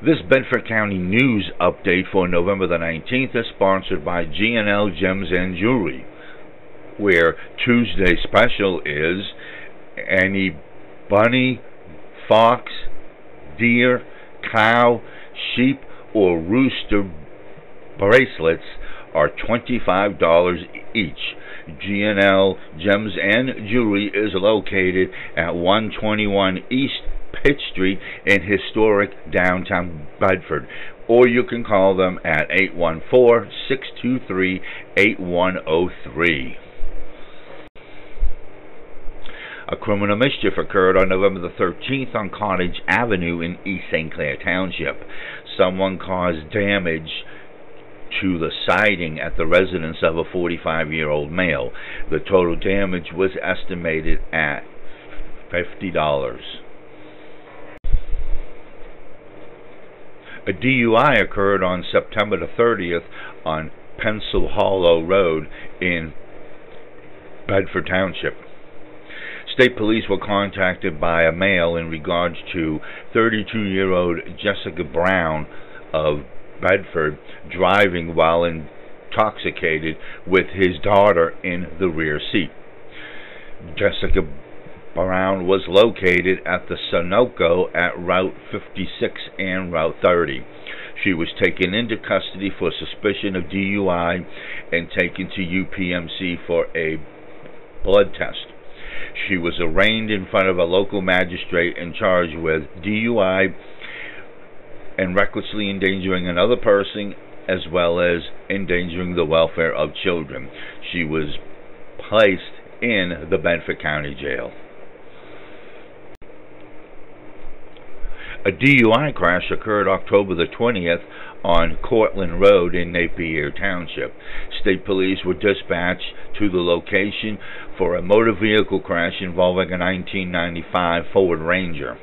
This Bedford County News update for November the 19th is sponsored by G&L Gems and Jewelry, where Tuesday special is any bunny, fox, deer, cow, sheep, or rooster bracelets are $25 each. G&L Gems and Jewelry is located at 121 East Pitt Street in historic downtown Bedford. Or you can call them at 814 623 8103. A criminal mischief occurred on November the 13th on Cottage Avenue in East St. Clair Township. Someone caused damage to the siding at the residence of a 45 year old male. The total damage was estimated at $50. A DUI occurred on September the 30th on Pencil Hollow Road in Bedford Township. State police were contacted by a male in regards to 32 year old Jessica Brown of Bedford driving while intoxicated with his daughter in the rear seat. Jessica Brown was located at the Sunoco at Route 56 and Route 30. She was taken into custody for suspicion of DUI and taken to UPMC for a blood test. She was arraigned in front of a local magistrate and charged with DUI and recklessly endangering another person as well as endangering the welfare of children. She was placed in the Bedford County Jail. A DUI crash occurred October the 20th on Cortland Road in Napier Township. State police were dispatched to the location for a motor vehicle crash involving a 1995 Ford Ranger.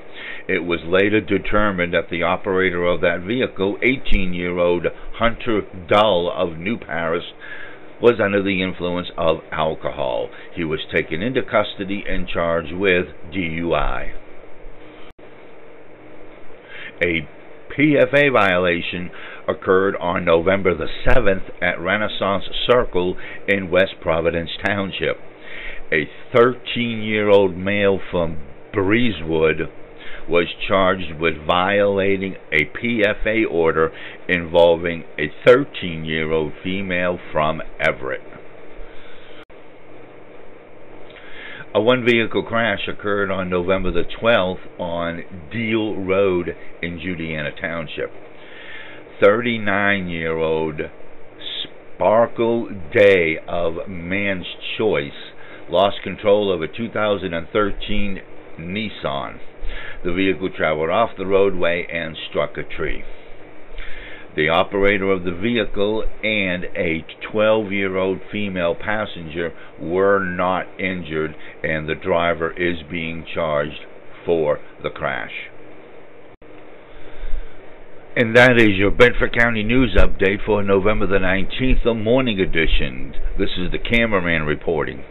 It was later determined that the operator of that vehicle, 18 year old Hunter Dull of New Paris, was under the influence of alcohol. He was taken into custody and charged with DUI a PFA violation occurred on November the 7th at Renaissance Circle in West Providence Township. A 13 year old male from Breezewood was charged with violating a PFA order involving a 13 year old female from Everett. A one vehicle crash occurred on November the 12th on Deal Road in Juniata Township. 39 year old Sparkle Day of Manns Choice lost control of a 2013 Nissan. The vehicle traveled off the roadway and struck a tree. The operator of the vehicle and a 12 year old female passenger were not injured, and the driver is being charged for the crash. And that is your Bedford County News Update for November the 19th, the morning edition. This is the cameraman reporting.